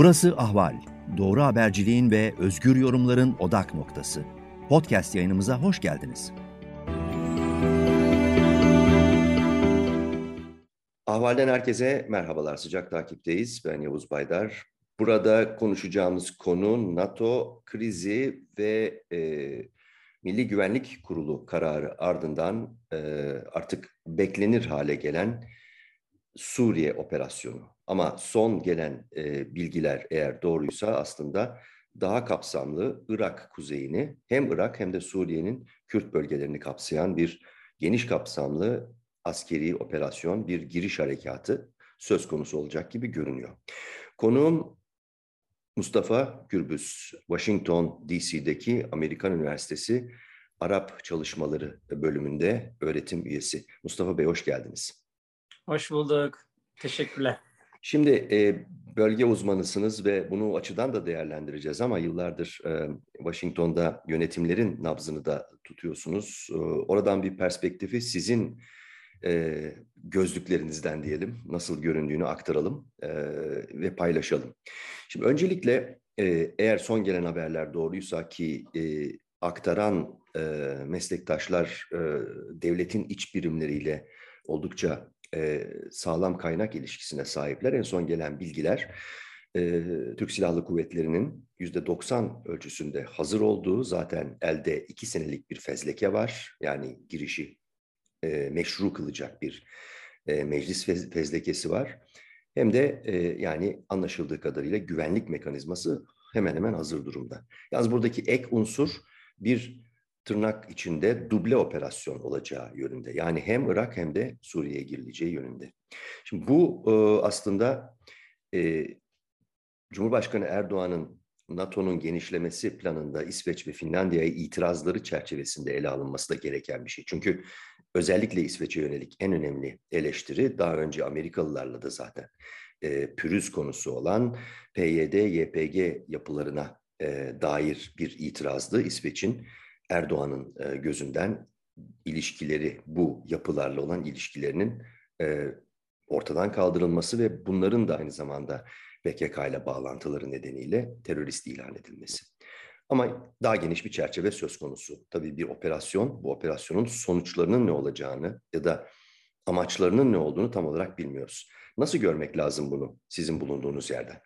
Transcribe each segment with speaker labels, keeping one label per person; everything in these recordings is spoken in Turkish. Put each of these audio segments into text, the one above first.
Speaker 1: Burası Ahval. Doğru haberciliğin ve özgür yorumların odak noktası. Podcast yayınımıza hoş geldiniz.
Speaker 2: Ahval'den herkese merhabalar. Sıcak takipteyiz. Ben Yavuz Baydar. Burada konuşacağımız konu NATO krizi ve e, Milli Güvenlik Kurulu kararı ardından e, artık beklenir hale gelen Suriye operasyonu. Ama son gelen e, bilgiler eğer doğruysa aslında daha kapsamlı Irak kuzeyini hem Irak hem de Suriye'nin Kürt bölgelerini kapsayan bir geniş kapsamlı askeri operasyon, bir giriş harekatı söz konusu olacak gibi görünüyor. Konuğum Mustafa Gürbüz, Washington DC'deki Amerikan Üniversitesi Arap Çalışmaları bölümünde öğretim üyesi. Mustafa Bey hoş geldiniz.
Speaker 3: Hoş bulduk. Teşekkürler.
Speaker 2: Şimdi e, bölge uzmanısınız ve bunu açıdan da değerlendireceğiz ama yıllardır e, Washington'da yönetimlerin nabzını da tutuyorsunuz. E, oradan bir perspektifi sizin e, gözlüklerinizden diyelim nasıl göründüğünü aktaralım e, ve paylaşalım. Şimdi öncelikle e, eğer son gelen haberler doğruysa ki e, aktaran e, meslektaşlar e, devletin iç birimleriyle oldukça e, sağlam kaynak ilişkisine sahipler. En son gelen bilgiler e, Türk Silahlı Kuvvetleri'nin yüzde 90 ölçüsünde hazır olduğu zaten elde iki senelik bir fezleke var. Yani girişi e, meşru kılacak bir e, meclis fez, fezlekesi var. Hem de e, yani anlaşıldığı kadarıyla güvenlik mekanizması hemen hemen hazır durumda. Yalnız buradaki ek unsur bir tırnak içinde duble operasyon olacağı yönünde. Yani hem Irak hem de Suriye'ye girileceği yönünde. Şimdi bu e, aslında e, Cumhurbaşkanı Erdoğan'ın NATO'nun genişlemesi planında İsveç ve Finlandiya'ya itirazları çerçevesinde ele alınması da gereken bir şey. Çünkü özellikle İsveç'e yönelik en önemli eleştiri daha önce Amerikalılarla da zaten e, pürüz konusu olan PYD, YPG yapılarına e, dair bir itirazdı. İsveç'in Erdoğan'ın e, gözünden ilişkileri, bu yapılarla olan ilişkilerinin e, ortadan kaldırılması ve bunların da aynı zamanda PKK ile bağlantıları nedeniyle terörist ilan edilmesi. Ama daha geniş bir çerçeve söz konusu. Tabii bir operasyon, bu operasyonun sonuçlarının ne olacağını ya da amaçlarının ne olduğunu tam olarak bilmiyoruz. Nasıl görmek lazım bunu sizin bulunduğunuz yerden?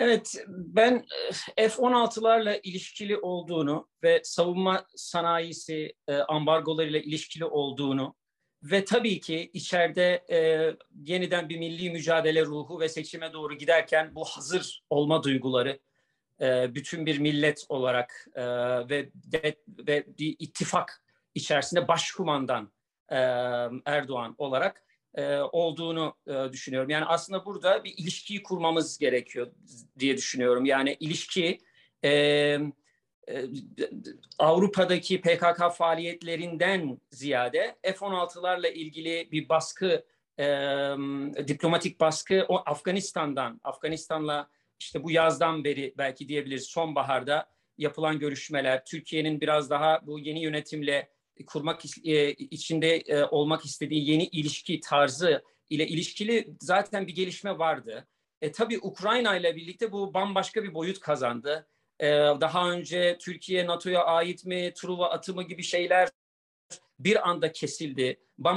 Speaker 3: Evet, ben eh, F-16'larla ilişkili olduğunu ve savunma sanayisi e, ambargolarıyla ilişkili olduğunu ve tabii ki içeride e, yeniden bir milli mücadele ruhu ve seçime doğru giderken bu hazır olma duyguları e, bütün bir millet olarak e, ve de, ve bir ittifak içerisinde başkumandan e, Erdoğan olarak e, olduğunu e, düşünüyorum. Yani aslında burada bir ilişkiyi kurmamız gerekiyor diye düşünüyorum. Yani ilişki e, e, Avrupa'daki PKK faaliyetlerinden ziyade F-16'larla ilgili bir baskı, e, diplomatik baskı o Afganistan'dan, Afganistan'la işte bu yazdan beri belki diyebiliriz sonbaharda yapılan görüşmeler, Türkiye'nin biraz daha bu yeni yönetimle kurmak e, içinde e, olmak istediği yeni ilişki tarzı ile ilişkili zaten bir gelişme vardı. E, tabii Ukrayna ile birlikte bu bambaşka bir boyut kazandı. E, daha önce Türkiye NATO'ya ait mi, Truva atımı gibi şeyler bir anda kesildi. Bam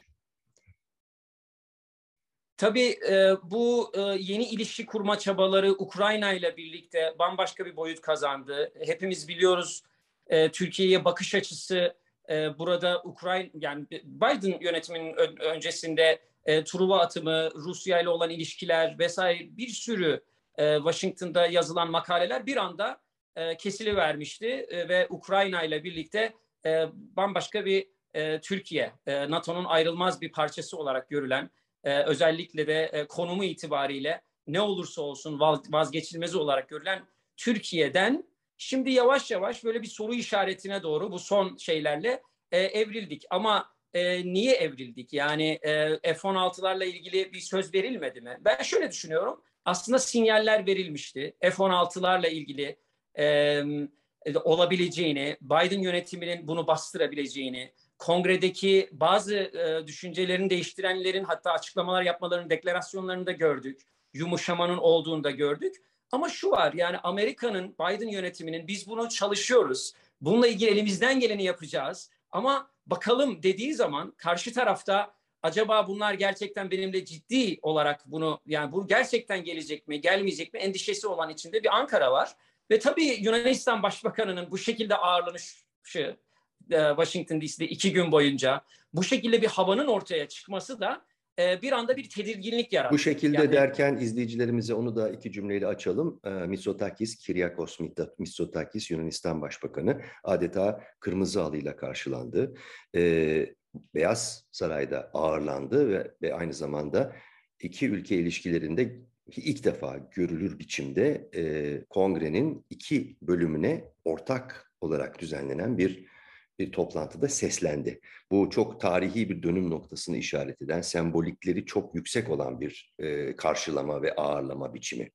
Speaker 3: Tabii e, bu e, yeni ilişki kurma çabaları Ukrayna ile birlikte bambaşka bir boyut kazandı. Hepimiz biliyoruz e, Türkiye'ye bakış açısı e, burada Ukrayna yani Biden yönetiminin öncesinde e, Truva atımı, Rusya ile olan ilişkiler vesaire bir sürü e, Washington'da yazılan makaleler bir anda e, kesilivermişti e, ve Ukrayna ile birlikte e, bambaşka bir e, Türkiye, e, NATO'nun ayrılmaz bir parçası olarak görülen e, özellikle de e, konumu itibariyle ne olursa olsun vazgeçilmezi olarak görülen Türkiye'den Şimdi yavaş yavaş böyle bir soru işaretine doğru bu son şeylerle e, evrildik. Ama e, niye evrildik? Yani e, F-16'larla ilgili bir söz verilmedi mi? Ben şöyle düşünüyorum. Aslında sinyaller verilmişti. F-16'larla ilgili e, olabileceğini, Biden yönetiminin bunu bastırabileceğini, kongredeki bazı e, düşüncelerini değiştirenlerin hatta açıklamalar yapmalarının deklarasyonlarını da gördük. yumuşamanın olduğunu da gördük. Ama şu var yani Amerika'nın Biden yönetiminin biz bunu çalışıyoruz. Bununla ilgili elimizden geleni yapacağız. Ama bakalım dediği zaman karşı tarafta acaba bunlar gerçekten benimle ciddi olarak bunu yani bu gerçekten gelecek mi gelmeyecek mi endişesi olan içinde bir Ankara var. Ve tabii Yunanistan Başbakanı'nın bu şekilde ağırlanışı e, Washington DC'de iki gün boyunca bu şekilde bir havanın ortaya çıkması da e, bir anda bir tedirginlik yarattı.
Speaker 2: Bu şekilde yani, derken izleyicilerimize onu da iki cümleyle açalım. E, Mitsotakis, Kyriakos Mitsotakis Yunanistan Başbakanı adeta kırmızı halıyla karşılandı. Beyaz Saray'da ağırlandı ve, ve aynı zamanda iki ülke ilişkilerinde ilk defa görülür biçimde e, kongrenin iki bölümüne ortak olarak düzenlenen bir bir toplantıda seslendi. Bu çok tarihi bir dönüm noktasını işaret eden, sembolikleri çok yüksek olan bir e, karşılama ve ağırlama biçimi.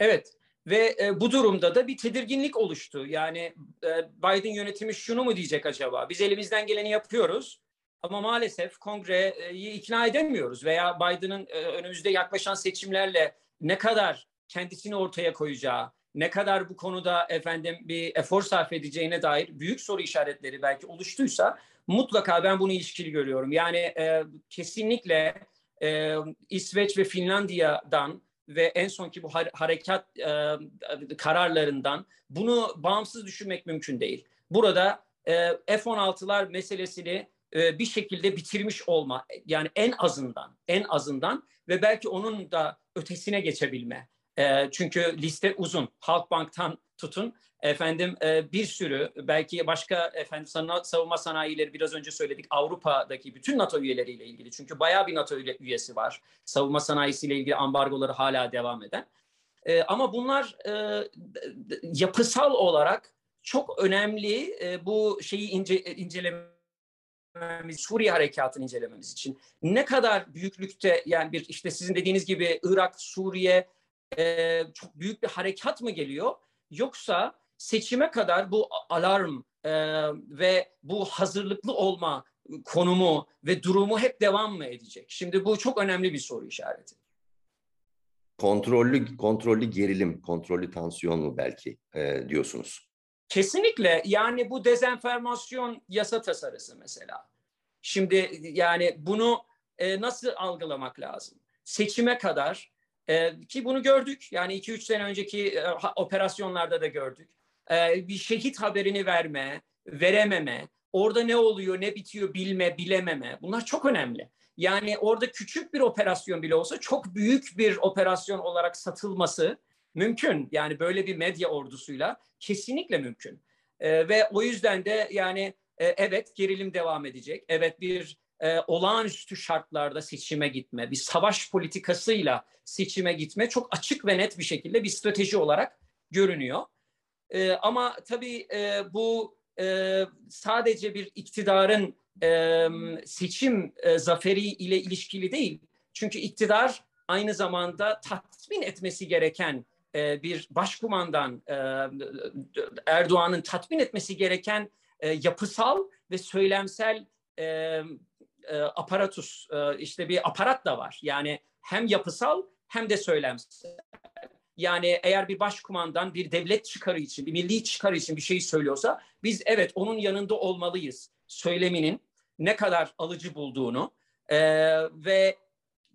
Speaker 3: Evet ve e, bu durumda da bir tedirginlik oluştu. Yani e, Biden yönetimi şunu mu diyecek acaba? Biz elimizden geleni yapıyoruz ama maalesef kongreyi ikna edemiyoruz veya Biden'ın e, önümüzde yaklaşan seçimlerle ne kadar kendisini ortaya koyacağı, ne kadar bu konuda efendim bir efor sarf edeceğine dair büyük soru işaretleri belki oluştuysa mutlaka ben bunu ilişkili görüyorum. Yani e, kesinlikle e, İsveç ve Finlandiya'dan ve en sonki bu harekat e, kararlarından bunu bağımsız düşünmek mümkün değil. Burada e, F-16'lar meselesini e, bir şekilde bitirmiş olma yani en azından en azından ve belki onun da ötesine geçebilme. E, çünkü liste uzun. Halkbank'tan tutun efendim e, bir sürü belki başka efendim savunma sanayileri biraz önce söyledik Avrupa'daki bütün NATO üyeleriyle ilgili. Çünkü bayağı bir NATO üyesi var. Savunma sanayisiyle ilgili ambargoları hala devam eden. E, ama bunlar e, yapısal olarak çok önemli e, bu şeyi ince, incelememiz, Suriye harekatını incelememiz için. Ne kadar büyüklükte yani bir işte sizin dediğiniz gibi Irak, Suriye, e, çok büyük bir harekat mı geliyor? Yoksa seçime kadar bu alarm e, ve bu hazırlıklı olma konumu ve durumu hep devam mı edecek? Şimdi bu çok önemli bir soru işareti.
Speaker 2: Kontrollü kontrollü gerilim, kontrollü tansiyon mu belki e, diyorsunuz?
Speaker 3: Kesinlikle. Yani bu dezenformasyon yasa tasarısı mesela. Şimdi yani bunu e, nasıl algılamak lazım? Seçime kadar e, ki bunu gördük. Yani 2-3 sene önceki e, operasyonlarda da gördük. E, bir şehit haberini verme, verememe, orada ne oluyor, ne bitiyor bilme, bilememe. Bunlar çok önemli. Yani orada küçük bir operasyon bile olsa çok büyük bir operasyon olarak satılması mümkün. Yani böyle bir medya ordusuyla kesinlikle mümkün. E, ve o yüzden de yani e, evet gerilim devam edecek. Evet bir e, olağanüstü şartlarda seçime gitme, bir savaş politikasıyla seçime gitme çok açık ve net bir şekilde bir strateji olarak görünüyor. E, ama tabii e, bu e, sadece bir iktidarın e, seçim e, zaferi ile ilişkili değil. Çünkü iktidar aynı zamanda tatmin etmesi gereken e, bir başkumandan e, Erdoğan'ın tatmin etmesi gereken e, yapısal ve söylemsel e, e, aparatus e, işte bir aparat da var. Yani hem yapısal hem de söylemsel. Yani eğer bir başkumandan bir devlet çıkarı için, bir milli çıkarı için bir şey söylüyorsa biz evet onun yanında olmalıyız. Söyleminin ne kadar alıcı bulduğunu e, ve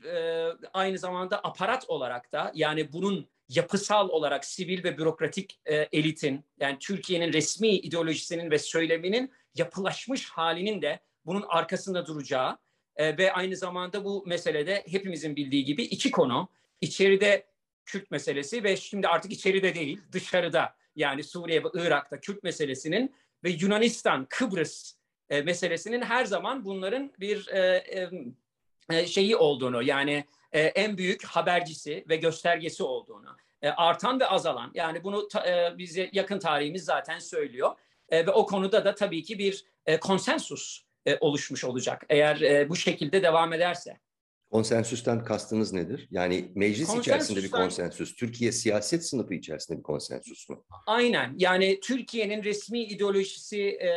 Speaker 3: e, aynı zamanda aparat olarak da yani bunun yapısal olarak sivil ve bürokratik e, elitin yani Türkiye'nin resmi ideolojisinin ve söyleminin yapılaşmış halinin de bunun arkasında duracağı e, ve aynı zamanda bu meselede hepimizin bildiği gibi iki konu. içeride Kürt meselesi ve şimdi artık içeride değil dışarıda yani Suriye ve Irak'ta Kürt meselesinin ve Yunanistan, Kıbrıs e, meselesinin her zaman bunların bir e, e, şeyi olduğunu yani e, en büyük habercisi ve göstergesi olduğunu e, artan ve azalan yani bunu ta, e, bize yakın tarihimiz zaten söylüyor e, ve o konuda da tabii ki bir e, konsensus e, oluşmuş olacak eğer e, bu şekilde devam ederse.
Speaker 2: Konsensüsten kastınız nedir? Yani meclis içerisinde bir konsensüs, Türkiye siyaset sınıfı içerisinde bir konsensüs mu?
Speaker 3: Aynen. Yani Türkiye'nin resmi ideolojisi e,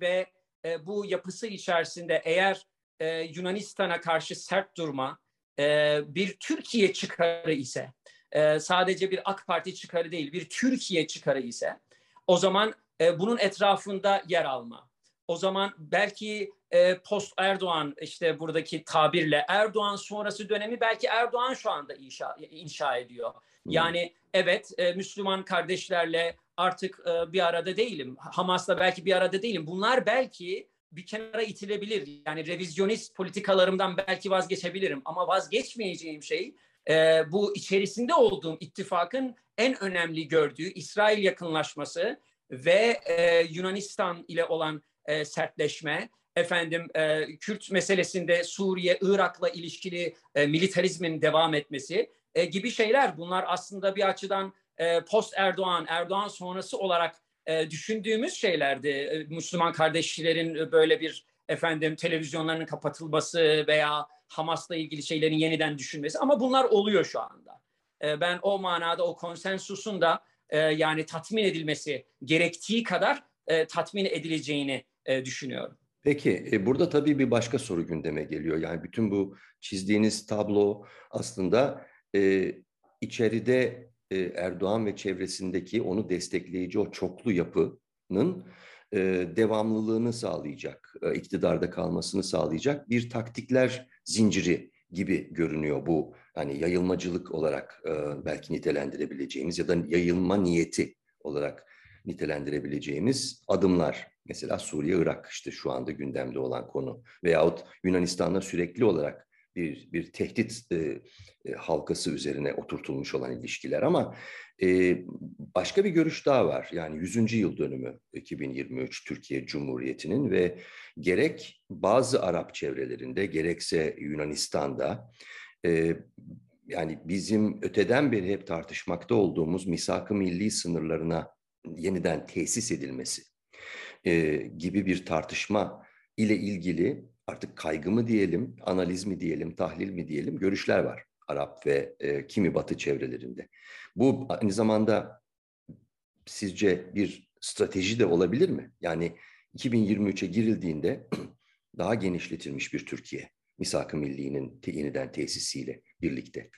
Speaker 3: ve e, bu yapısı içerisinde eğer e, Yunanistan'a karşı sert durma, e, bir Türkiye çıkarı ise, e, sadece bir AK Parti çıkarı değil, bir Türkiye çıkarı ise, o zaman e, bunun etrafında yer alma. O zaman belki e, post Erdoğan işte buradaki tabirle Erdoğan sonrası dönemi belki Erdoğan şu anda inşa, inşa ediyor. Yani evet e, Müslüman kardeşlerle artık e, bir arada değilim. Hamas'la belki bir arada değilim. Bunlar belki bir kenara itilebilir. Yani revizyonist politikalarımdan belki vazgeçebilirim. Ama vazgeçmeyeceğim şey e, bu içerisinde olduğum ittifakın en önemli gördüğü İsrail yakınlaşması ve e, Yunanistan ile olan e, sertleşme, efendim e, Kürt meselesinde Suriye, Irak'la ilişkili e, militarizmin devam etmesi e, gibi şeyler. Bunlar aslında bir açıdan e, post Erdoğan, Erdoğan sonrası olarak e, düşündüğümüz şeylerdi. E, Müslüman kardeşlerin böyle bir efendim televizyonlarının kapatılması veya Hamas'la ilgili şeylerin yeniden düşünmesi ama bunlar oluyor şu anda. E, ben o manada o konsensusun da e, yani tatmin edilmesi gerektiği kadar e, tatmin edileceğini e, düşünüyorum.
Speaker 2: Peki e, burada tabii bir başka soru gündeme geliyor. Yani bütün bu çizdiğiniz tablo aslında e, içeride e, Erdoğan ve çevresindeki onu destekleyici o çoklu yapının e, devamlılığını sağlayacak, e, iktidarda kalmasını sağlayacak bir taktikler zinciri gibi görünüyor bu hani yayılmacılık olarak e, belki nitelendirebileceğimiz ya da yayılma niyeti olarak nitelendirebileceğimiz adımlar. Mesela Suriye, Irak işte şu anda gündemde olan konu veyahut Yunanistan'la sürekli olarak bir, bir tehdit e, e, halkası üzerine oturtulmuş olan ilişkiler ama e, başka bir görüş daha var. Yani 100. yıl dönümü 2023 Türkiye Cumhuriyeti'nin ve gerek bazı Arap çevrelerinde gerekse Yunanistan'da e, yani bizim öteden beri hep tartışmakta olduğumuz misak-ı milli sınırlarına yeniden tesis edilmesi e, gibi bir tartışma ile ilgili artık kaygı mı diyelim, analiz mi diyelim, tahlil mi diyelim görüşler var Arap ve e, kimi Batı çevrelerinde. Bu aynı zamanda sizce bir strateji de olabilir mi? Yani 2023'e girildiğinde daha genişletilmiş bir Türkiye, misak-ı milliğinin yeniden tesisiyle birlikte.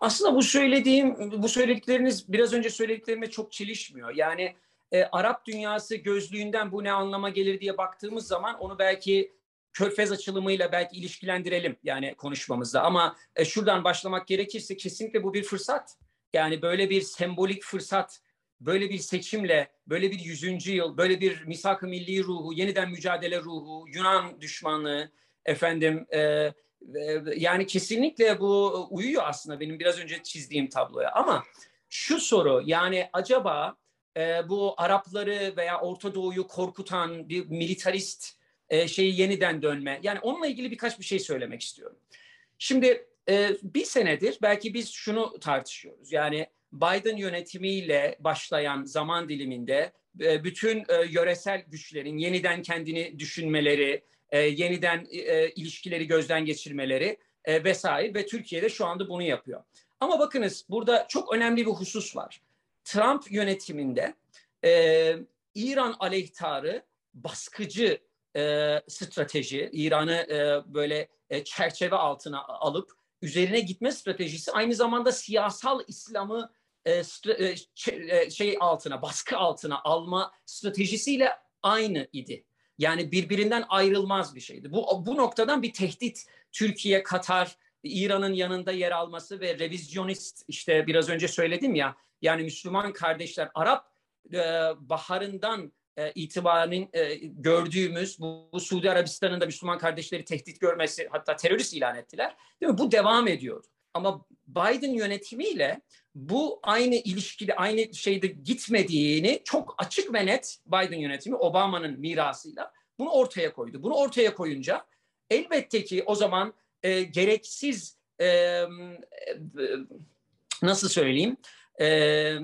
Speaker 3: Aslında bu söylediğim, bu söyledikleriniz biraz önce söylediklerime çok çelişmiyor. Yani e, Arap dünyası gözlüğünden bu ne anlama gelir diye baktığımız zaman onu belki Körfez açılımıyla belki ilişkilendirelim yani konuşmamızda. Ama e, şuradan başlamak gerekirse kesinlikle bu bir fırsat. Yani böyle bir sembolik fırsat, böyle bir seçimle, böyle bir yüzüncü yıl, böyle bir misak-ı milli ruhu, yeniden mücadele ruhu, Yunan düşmanlığı, efendim e, yani kesinlikle bu uyuyor aslında benim biraz önce çizdiğim tabloya. Ama şu soru yani acaba e, bu Arapları veya Orta Doğu'yu korkutan bir militarist e, şeyi yeniden dönme. Yani onunla ilgili birkaç bir şey söylemek istiyorum. Şimdi e, bir senedir belki biz şunu tartışıyoruz. Yani Biden yönetimiyle başlayan zaman diliminde e, bütün e, yöresel güçlerin yeniden kendini düşünmeleri, e, yeniden e, ilişkileri gözden geçirmeleri e, vesaire ve Türkiye'de şu anda bunu yapıyor. Ama bakınız burada çok önemli bir husus var. Trump yönetiminde e, İran aleyhtarı baskıcı e, strateji, İran'ı e, böyle e, çerçeve altına alıp üzerine gitme stratejisi aynı zamanda siyasal İslam'ı e, e, e, şey altına, baskı altına alma stratejisiyle aynı idi. Yani birbirinden ayrılmaz bir şeydi. Bu, bu noktadan bir tehdit Türkiye, Katar, İran'ın yanında yer alması ve revizyonist işte biraz önce söyledim ya yani Müslüman kardeşler Arap e, baharından e, itibaren e, gördüğümüz bu, bu Suudi Arabistan'ın da Müslüman kardeşleri tehdit görmesi hatta terörist ilan ettiler. Değil mi? Bu devam ediyor. Ama Biden yönetimiyle bu aynı ilişkili aynı şeyde gitmediğini çok açık ve net Biden yönetimi Obama'nın mirasıyla bunu ortaya koydu. Bunu ortaya koyunca elbette ki o zaman e, gereksiz e, e, nasıl söyleyeyim e,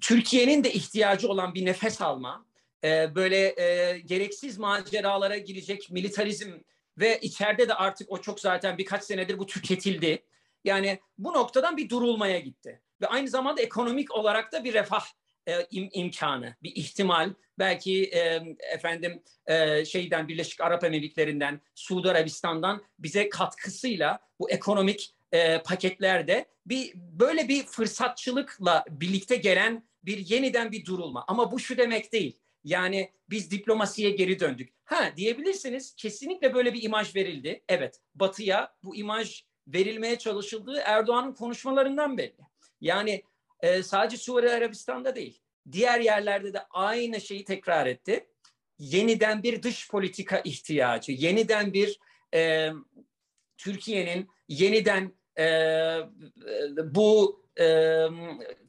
Speaker 3: Türkiye'nin de ihtiyacı olan bir nefes alma, e, böyle e, gereksiz maceralara girecek militarizm ve içeride de artık o çok zaten birkaç senedir bu tüketildi. Yani bu noktadan bir durulmaya gitti. Ve aynı zamanda ekonomik olarak da bir refah e, im, imkanı, bir ihtimal. Belki e, efendim e, şeyden Birleşik Arap Emirlikleri'nden, Suudi Arabistan'dan bize katkısıyla bu ekonomik e, paketlerde bir böyle bir fırsatçılıkla birlikte gelen bir yeniden bir durulma. Ama bu şu demek değil. Yani biz diplomasiye geri döndük. Ha diyebilirsiniz kesinlikle böyle bir imaj verildi. Evet Batı'ya bu imaj verilmeye çalışıldığı Erdoğan'ın konuşmalarından belli. Yani e, sadece Suudi Arabistan'da değil diğer yerlerde de aynı şeyi tekrar etti. Yeniden bir dış politika ihtiyacı, yeniden bir e, Türkiye'nin yeniden e, bu e,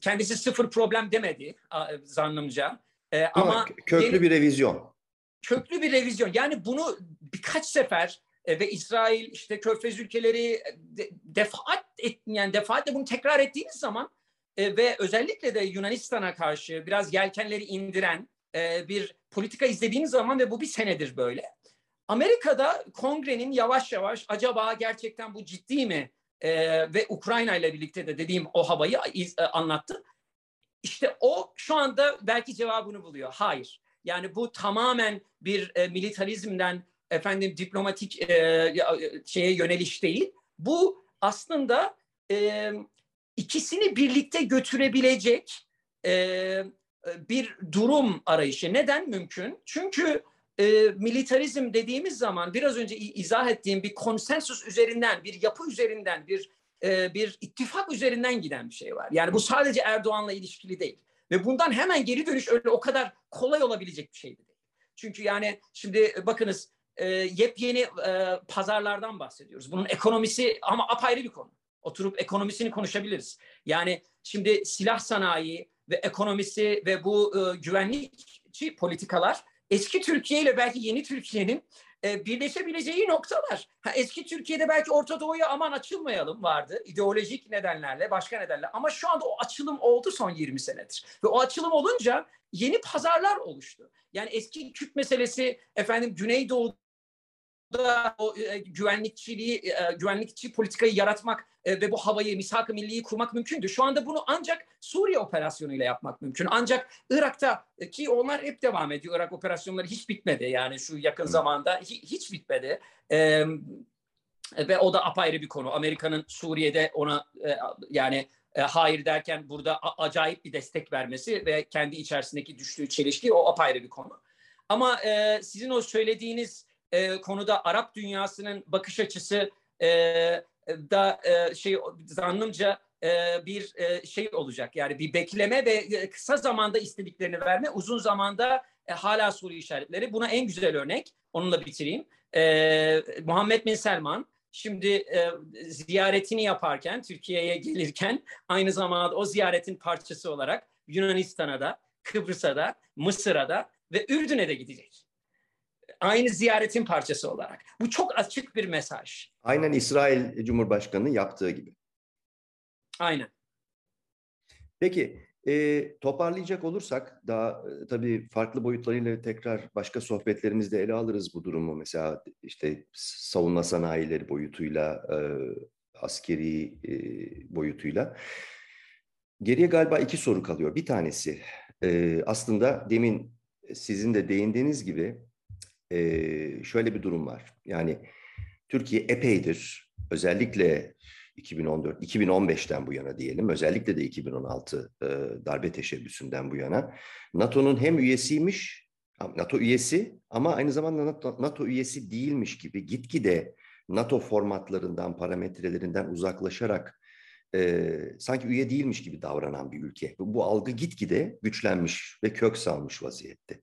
Speaker 3: kendisi sıfır problem demedi zannımca.
Speaker 2: E, ama, köklü yeni, bir revizyon.
Speaker 3: Köklü bir revizyon. Yani bunu birkaç sefer e, ve İsrail işte Körfez ülkeleri de, defaat et, yani defaatle bunu tekrar ettiğiniz zaman e, ve özellikle de Yunanistan'a karşı biraz yelkenleri indiren e, bir politika izlediğiniz zaman ve bu bir senedir böyle. Amerika'da kongrenin yavaş yavaş acaba gerçekten bu ciddi mi e, ve Ukrayna ile birlikte de dediğim o havayı iz, e, anlattı. İşte o şu anda belki cevabını buluyor. Hayır. Yani bu tamamen bir e, militarizmden efendim diplomatik e, şeye yöneliş değil. Bu aslında e, ikisini birlikte götürebilecek e, bir durum arayışı. Neden mümkün? Çünkü e, militarizm dediğimiz zaman biraz önce izah ettiğim bir konsensus üzerinden, bir yapı üzerinden, bir e, bir ittifak üzerinden giden bir şey var. Yani bu sadece Erdoğan'la ilişkili değil. Ve bundan hemen geri dönüş öyle o kadar kolay olabilecek bir şey de değil. Çünkü yani şimdi bakınız e, yepyeni e, pazarlardan bahsediyoruz. Bunun ekonomisi ama apayrı bir konu. Oturup ekonomisini konuşabiliriz. Yani şimdi silah sanayi ve ekonomisi ve bu e, güvenlikçi politikalar eski Türkiye ile belki yeni Türkiye'nin e, birleşebileceği noktalar. Ha, eski Türkiye'de belki Orta Doğu'ya aman açılmayalım vardı ideolojik nedenlerle, başka nedenlerle. Ama şu anda o açılım oldu son 20 senedir. Ve o açılım olunca yeni pazarlar oluştu. Yani eski Kürt meselesi efendim Güneydoğu da o e, güvenlikçiliği, e, güvenlikçi politikayı yaratmak e, ve bu havayı, misak-ı milliyi kurmak mümkündü. Şu anda bunu ancak Suriye operasyonuyla yapmak mümkün. Ancak Irak'ta e, ki onlar hep devam ediyor. Irak operasyonları hiç bitmedi. Yani şu yakın zamanda hiç, hiç bitmedi. E, ve o da apayrı bir konu. Amerika'nın Suriye'de ona e, yani e, hayır derken burada a, acayip bir destek vermesi ve kendi içerisindeki düştüğü çelişki o apayrı bir konu. Ama e, sizin o söylediğiniz e, konuda Arap dünyasının bakış açısı e, da e, şey zannımca e, bir e, şey olacak. Yani bir bekleme ve e, kısa zamanda istediklerini verme, uzun zamanda e, hala soru işaretleri. Buna en güzel örnek, onunla bitireyim. E, Muhammed Bin Selman şimdi e, ziyaretini yaparken, Türkiye'ye gelirken aynı zamanda o ziyaretin parçası olarak Yunanistan'a da, Kıbrıs'a da, Mısır'a da ve Ürdün'e de gidecek aynı ziyaretin parçası olarak. Bu çok açık bir mesaj.
Speaker 2: Aynen İsrail Cumhurbaşkanı yaptığı gibi.
Speaker 3: Aynen.
Speaker 2: Peki e, toparlayacak olursak daha e, tabii farklı boyutlarıyla tekrar başka sohbetlerimizde ele alırız bu durumu. Mesela işte savunma sanayileri boyutuyla, e, askeri e, boyutuyla. Geriye galiba iki soru kalıyor. Bir tanesi e, aslında demin sizin de değindiğiniz gibi e, şöyle bir durum var. Yani Türkiye epeydir özellikle 2014, 2015'ten bu yana diyelim, özellikle de 2016 e, darbe teşebbüsünden bu yana NATO'nun hem üyesiymiş, NATO üyesi ama aynı zamanda NATO, NATO üyesi değilmiş gibi gitgide NATO formatlarından, parametrelerinden uzaklaşarak e, sanki üye değilmiş gibi davranan bir ülke. Bu, algı gitgide güçlenmiş ve kök salmış vaziyette.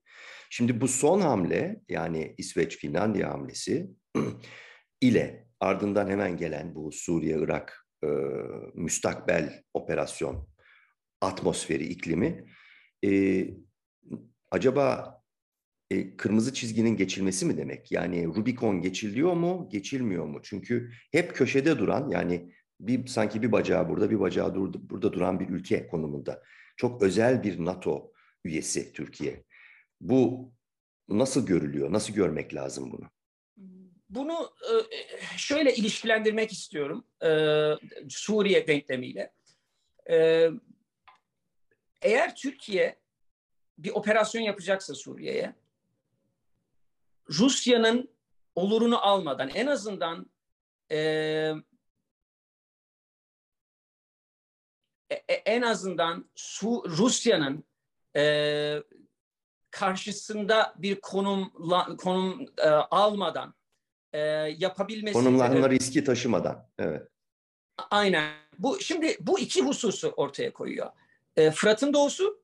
Speaker 2: Şimdi bu son hamle yani İsveç-Finlandiya hamlesi ile ardından hemen gelen bu Suriye-Irak e, müstakbel operasyon atmosferi, iklimi e, acaba e, kırmızı çizginin geçilmesi mi demek? Yani Rubikon geçiliyor mu, geçilmiyor mu? Çünkü hep köşede duran yani bir sanki bir bacağı burada, bir bacağı dur, burada duran bir ülke konumunda. Çok özel bir NATO üyesi Türkiye. Bu nasıl görülüyor? Nasıl görmek lazım bunu?
Speaker 3: Bunu e, şöyle ilişkilendirmek istiyorum e, Suriye denklemiyle. E, eğer Türkiye bir operasyon yapacaksa Suriye'ye Rusya'nın olurunu almadan en azından en azından Su, Rusya'nın e, karşısında bir konum konum e, almadan e, yapabilmesi
Speaker 2: konumlanma riski taşımadan evet.
Speaker 3: Aynen. Bu şimdi bu iki hususu ortaya koyuyor. E, Fırat'ın doğusu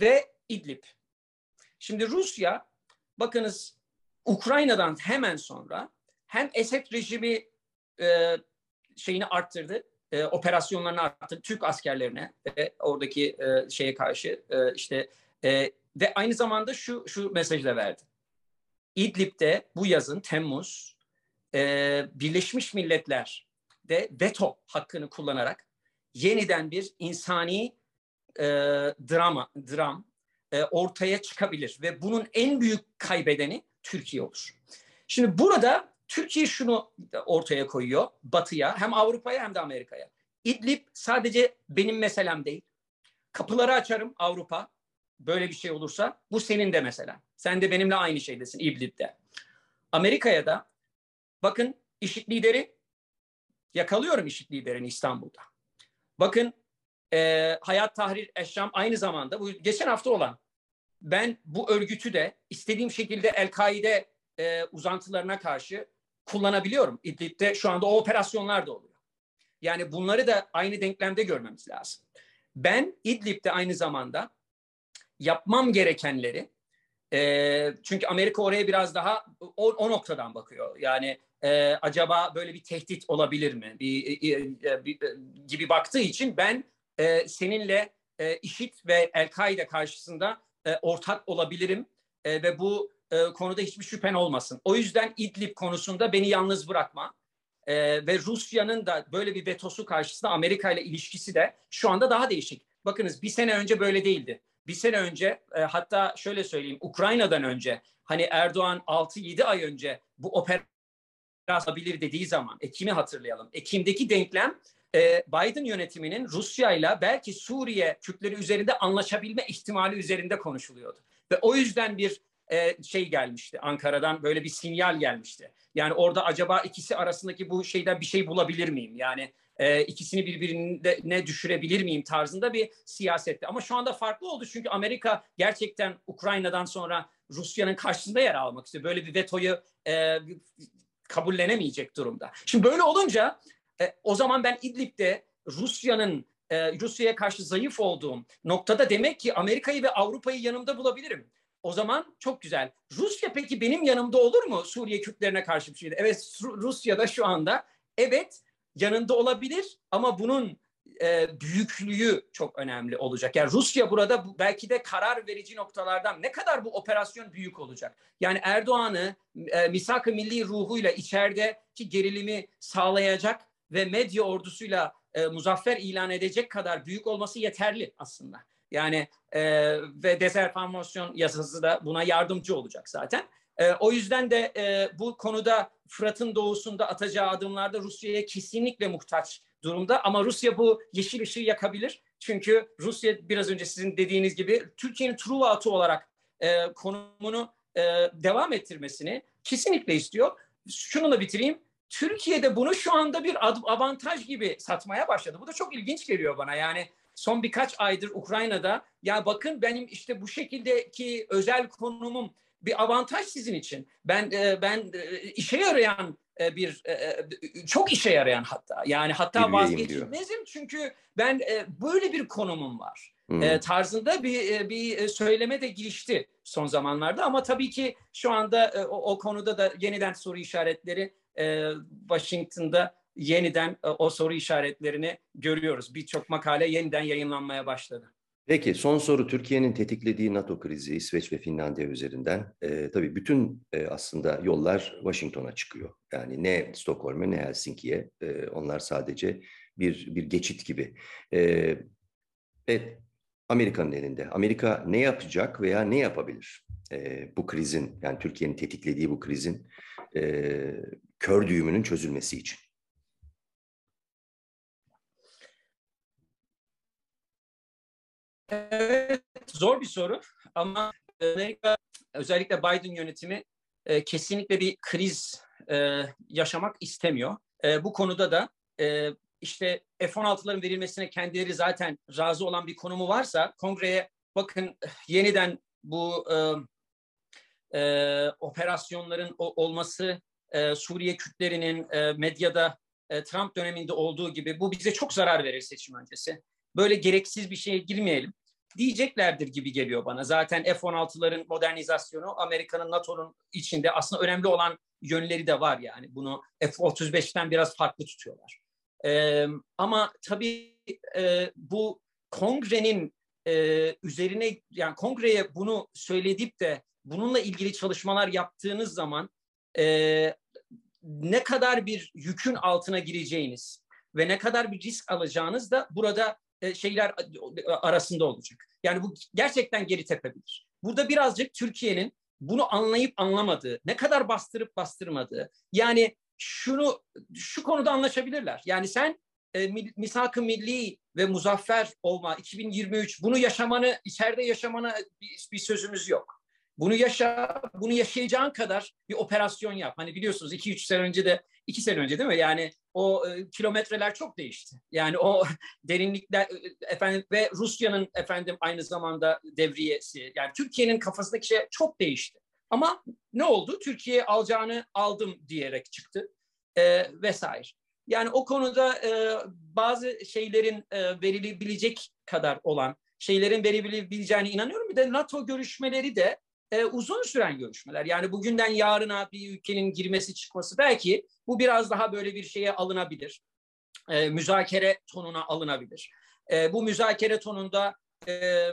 Speaker 3: ve İdlib. Şimdi Rusya bakınız Ukrayna'dan hemen sonra hem Esed rejimi e, şeyini arttırdı e, operasyonlarını arttırdı Türk askerlerine ve oradaki e, şeye karşı e, işte e, ve aynı zamanda şu şu mesajı da verdi. İdlib'de bu yazın Temmuz e, Birleşmiş Milletler de veto hakkını kullanarak yeniden bir insani e, drama dram e, ortaya çıkabilir ve bunun en büyük kaybedeni Türkiye olur. Şimdi burada Türkiye şunu ortaya koyuyor Batı'ya hem Avrupa'ya hem de Amerika'ya. İdlib sadece benim meselem değil. Kapıları açarım Avrupa, böyle bir şey olursa bu senin de mesela. Sen de benimle aynı şeydesin İblib'de. Amerika'ya da bakın işit lideri yakalıyorum işit liderini İstanbul'da. Bakın e, Hayat Tahrir Eşşam aynı zamanda bu geçen hafta olan ben bu örgütü de istediğim şekilde El-Kaide e, uzantılarına karşı kullanabiliyorum. İdlib'de şu anda o operasyonlar da oluyor. Yani bunları da aynı denklemde görmemiz lazım. Ben İdlib'de aynı zamanda yapmam gerekenleri e, çünkü Amerika oraya biraz daha o, o noktadan bakıyor. Yani e, acaba böyle bir tehdit olabilir mi? Bir, e, e bir, e, gibi baktığı için ben e, seninle e, IŞİD ve El-Kaide karşısında e, ortak olabilirim e, ve bu e, konuda hiçbir şüphen olmasın. O yüzden İdlib konusunda beni yalnız bırakma. E, ve Rusya'nın da böyle bir vetosu karşısında Amerika ile ilişkisi de şu anda daha değişik. Bakınız bir sene önce böyle değildi bir sene önce e, hatta şöyle söyleyeyim Ukrayna'dan önce hani Erdoğan 6-7 ay önce bu operasyon dediği zaman Ekim'i hatırlayalım. Ekim'deki denklem e, Biden yönetiminin Rusya ile belki Suriye Kürtleri üzerinde anlaşabilme ihtimali üzerinde konuşuluyordu. Ve o yüzden bir e, şey gelmişti Ankara'dan böyle bir sinyal gelmişti. Yani orada acaba ikisi arasındaki bu şeyden bir şey bulabilir miyim? Yani e, ikisini birbirine düşürebilir miyim tarzında bir siyasetti. Ama şu anda farklı oldu çünkü Amerika gerçekten Ukrayna'dan sonra Rusya'nın karşısında yer almak istiyor. Böyle bir vetoyu e, kabullenemeyecek durumda. Şimdi böyle olunca e, o zaman ben İdlib'de Rusya'nın e, Rusya'ya karşı zayıf olduğum noktada demek ki Amerika'yı ve Avrupa'yı yanımda bulabilirim. O zaman çok güzel. Rusya peki benim yanımda olur mu Suriye Kürtlerine karşı bir şeyde? Evet Rusya'da şu anda evet yanında olabilir ama bunun e, büyüklüğü çok önemli olacak. Yani Rusya burada belki de karar verici noktalardan ne kadar bu operasyon büyük olacak. Yani Erdoğan'ı e, misak-ı milli ruhuyla içerideki gerilimi sağlayacak ve medya ordusuyla e, muzaffer ilan edecek kadar büyük olması yeterli aslında. Yani e, ve dezenformasyon yasası da buna yardımcı olacak zaten. E, o yüzden de e, bu konuda Fırat'ın doğusunda atacağı adımlarda Rusya'ya kesinlikle muhtaç durumda. Ama Rusya bu yeşil ışığı yakabilir. Çünkü Rusya biraz önce sizin dediğiniz gibi Türkiye'nin Truva olarak e, konumunu e, devam ettirmesini kesinlikle istiyor. Şunu da bitireyim. Türkiye'de bunu şu anda bir avantaj gibi satmaya başladı. Bu da çok ilginç geliyor bana. Yani son birkaç aydır Ukrayna'da ya bakın benim işte bu şekildeki özel konumum bir avantaj sizin için. Ben e, ben e, işe yarayan e, bir çok işe yarayan hatta yani hatta vazgeçilmezim çünkü ben böyle bir konumum var. Hmm. tarzında bir bir söyleme de girişti son zamanlarda ama tabii ki şu anda o, o konuda da yeniden soru işaretleri Washington'da yeniden o soru işaretlerini görüyoruz. Birçok makale yeniden yayınlanmaya başladı.
Speaker 2: Peki son soru Türkiye'nin tetiklediği NATO krizi İsveç ve Finlandiya üzerinden. E, tabii bütün e, aslında yollar Washington'a çıkıyor. Yani ne Stockholm'e ne Helsinki'ye. E, onlar sadece bir bir geçit gibi. E, ve Amerika'nın elinde. Amerika ne yapacak veya ne yapabilir e, bu krizin yani Türkiye'nin tetiklediği bu krizin e, kör düğümünün çözülmesi için?
Speaker 3: Evet, zor bir soru ama Amerika özellikle Biden yönetimi e, kesinlikle bir kriz e, yaşamak istemiyor. E, bu konuda da e, işte F-16'ların verilmesine kendileri zaten razı olan bir konumu varsa kongreye bakın yeniden bu e, e, operasyonların o, olması e, Suriye Kürtlerinin e, medyada e, Trump döneminde olduğu gibi bu bize çok zarar verir seçim öncesi. Böyle gereksiz bir şeye girmeyelim diyeceklerdir gibi geliyor bana. Zaten F-16'ların modernizasyonu Amerika'nın NATO'nun içinde aslında önemli olan yönleri de var yani. Bunu F-35'ten biraz farklı tutuyorlar. Ee, ama tabii e, bu kongrenin e, üzerine yani kongreye bunu söyledip de bununla ilgili çalışmalar yaptığınız zaman e, ne kadar bir yükün altına gireceğiniz ve ne kadar bir risk alacağınız da burada e, şeyler arasında olacak. Yani bu gerçekten geri tepebilir. Burada birazcık Türkiye'nin bunu anlayıp anlamadığı, ne kadar bastırıp bastırmadığı. Yani şunu şu konuda anlaşabilirler. Yani sen e, misak-ı milli ve muzaffer olma 2023 bunu yaşamanı içeride yaşamana bir, bir sözümüz yok. Bunu yaşa, bunu yaşayacağın kadar bir operasyon yap. Hani biliyorsunuz 2-3 sene önce de, 2 sene önce değil mi? Yani o e, kilometreler çok değişti. Yani o derinlikler e, efendim ve Rusya'nın efendim aynı zamanda devriyesi. Yani Türkiye'nin kafasındaki şey çok değişti. Ama ne oldu? Türkiye alacağını aldım diyerek çıktı e, vesaire. Yani o konuda e, bazı şeylerin e, verilebilecek kadar olan şeylerin verilebileceğine inanıyorum. Bir de NATO görüşmeleri de e, uzun süren görüşmeler. Yani bugünden yarına bir ülkenin girmesi çıkması belki bu biraz daha böyle bir şeye alınabilir. E, müzakere tonuna alınabilir. E, bu müzakere tonunda e,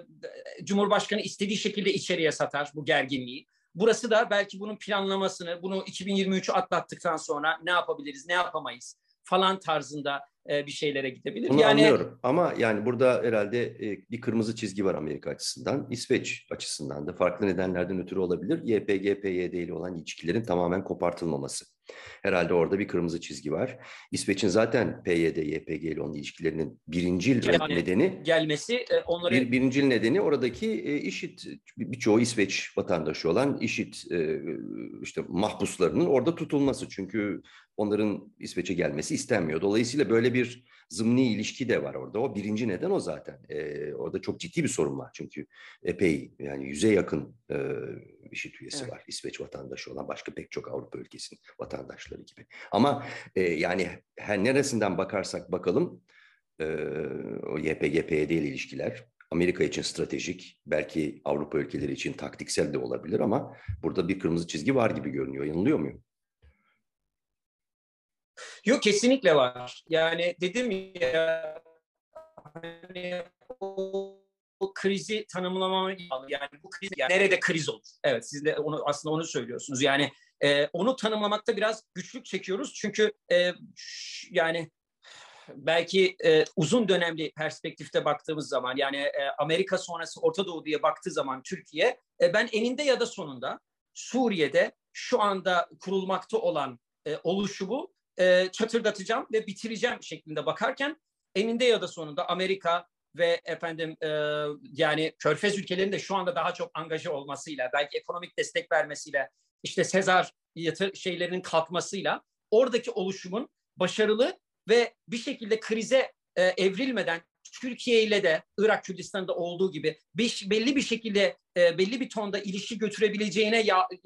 Speaker 3: Cumhurbaşkanı istediği şekilde içeriye satar bu gerginliği. Burası da belki bunun planlamasını, bunu 2023'ü atlattıktan sonra ne yapabiliriz, ne yapamayız falan tarzında e, bir şeylere gidebilir.
Speaker 2: Bunu yani, anlıyorum ama yani burada herhalde e, bir kırmızı çizgi var Amerika açısından. İsveç açısından da farklı nedenlerden ötürü olabilir. YPG, PYD ile olan ilişkilerin tamamen kopartılmaması. Herhalde orada bir kırmızı çizgi var. İsveç'in zaten PYD, YPG ile olan ilişkilerinin birincil yani nedeni
Speaker 3: gelmesi e, onları
Speaker 2: bir, birincil nedeni oradaki e, işit birçoğu İsveç vatandaşı olan işit e, işte mahpuslarının orada tutulması. Çünkü onların İsveç'e gelmesi istenmiyor. Dolayısıyla böyle bir zımni ilişki de var orada. O birinci neden o zaten. E, orada çok ciddi bir sorun var çünkü epey yani yüze yakın e, IŞİD üyesi evet. var. İsveç vatandaşı olan başka pek çok Avrupa ülkesinin vatandaşları gibi. Ama e, yani her neresinden bakarsak bakalım e, o YPG-PYD ile ilişkiler Amerika için stratejik, belki Avrupa ülkeleri için taktiksel de olabilir ama burada bir kırmızı çizgi var gibi görünüyor. Yanılıyor muyum?
Speaker 3: Yok kesinlikle var. Yani dedim ya hani o, o krizi tanımlamama yani bu kriz yani nerede kriz olur? Evet siz de onu aslında onu söylüyorsunuz. Yani e, onu tanımlamakta biraz güçlük çekiyoruz. Çünkü e, yani belki e, uzun dönemli perspektifte baktığımız zaman yani e, Amerika sonrası Orta Doğu diye baktığı zaman Türkiye e, ben eninde ya da sonunda Suriye'de şu anda kurulmakta olan e, oluşumu e, çatırdatacağım ve bitireceğim şeklinde bakarken eninde ya da sonunda Amerika ve efendim e, yani Körfez ülkelerinin de şu anda daha çok angaje olmasıyla belki ekonomik destek vermesiyle işte Sezar yatır şeylerinin kalkmasıyla oradaki oluşumun başarılı ve bir şekilde krize e, evrilmeden Türkiye ile de Irak Kürdistan'da olduğu gibi beş, belli bir şekilde e, belli bir tonda ilişki götürebileceğine ya, e,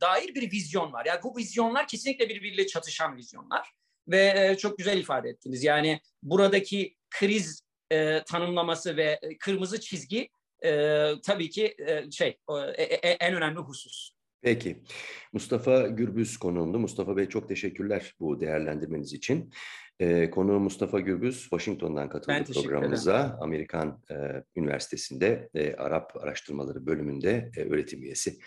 Speaker 3: dair bir vizyon var. Yani bu vizyonlar kesinlikle birbiriyle çatışan vizyonlar ve e, çok güzel ifade ettiniz. Yani buradaki kriz e, tanımlaması ve e, kırmızı çizgi e, tabii ki e, şey e, e, en önemli husus.
Speaker 2: Peki. Mustafa Gürbüz konuğumdu. Mustafa Bey çok teşekkürler bu değerlendirmeniz için. E, konuğu Mustafa Gürbüz, Washington'dan katıldı programımıza. Amerikan e, Üniversitesi'nde e, Arap Araştırmaları bölümünde e, öğretim üyesi.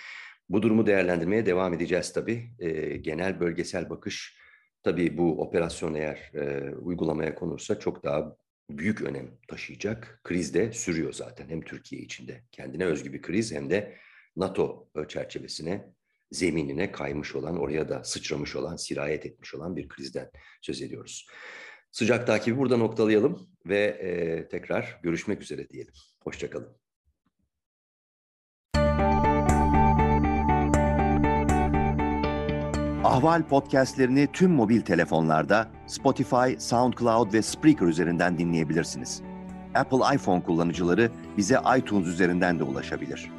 Speaker 2: Bu durumu değerlendirmeye devam edeceğiz tabii. E, genel bölgesel bakış, tabii bu operasyon eğer e, uygulamaya konursa çok daha büyük önem taşıyacak. Kriz de sürüyor zaten hem Türkiye içinde. Kendine özgü bir kriz hem de NATO çerçevesine zeminine kaymış olan, oraya da sıçramış olan, sirayet etmiş olan bir krizden söz ediyoruz. Sıcak takibi burada noktalayalım ve e, tekrar görüşmek üzere diyelim. Hoşçakalın. Ahval podcastlerini tüm mobil telefonlarda Spotify, SoundCloud ve Spreaker üzerinden dinleyebilirsiniz. Apple iPhone kullanıcıları bize iTunes üzerinden de ulaşabilir.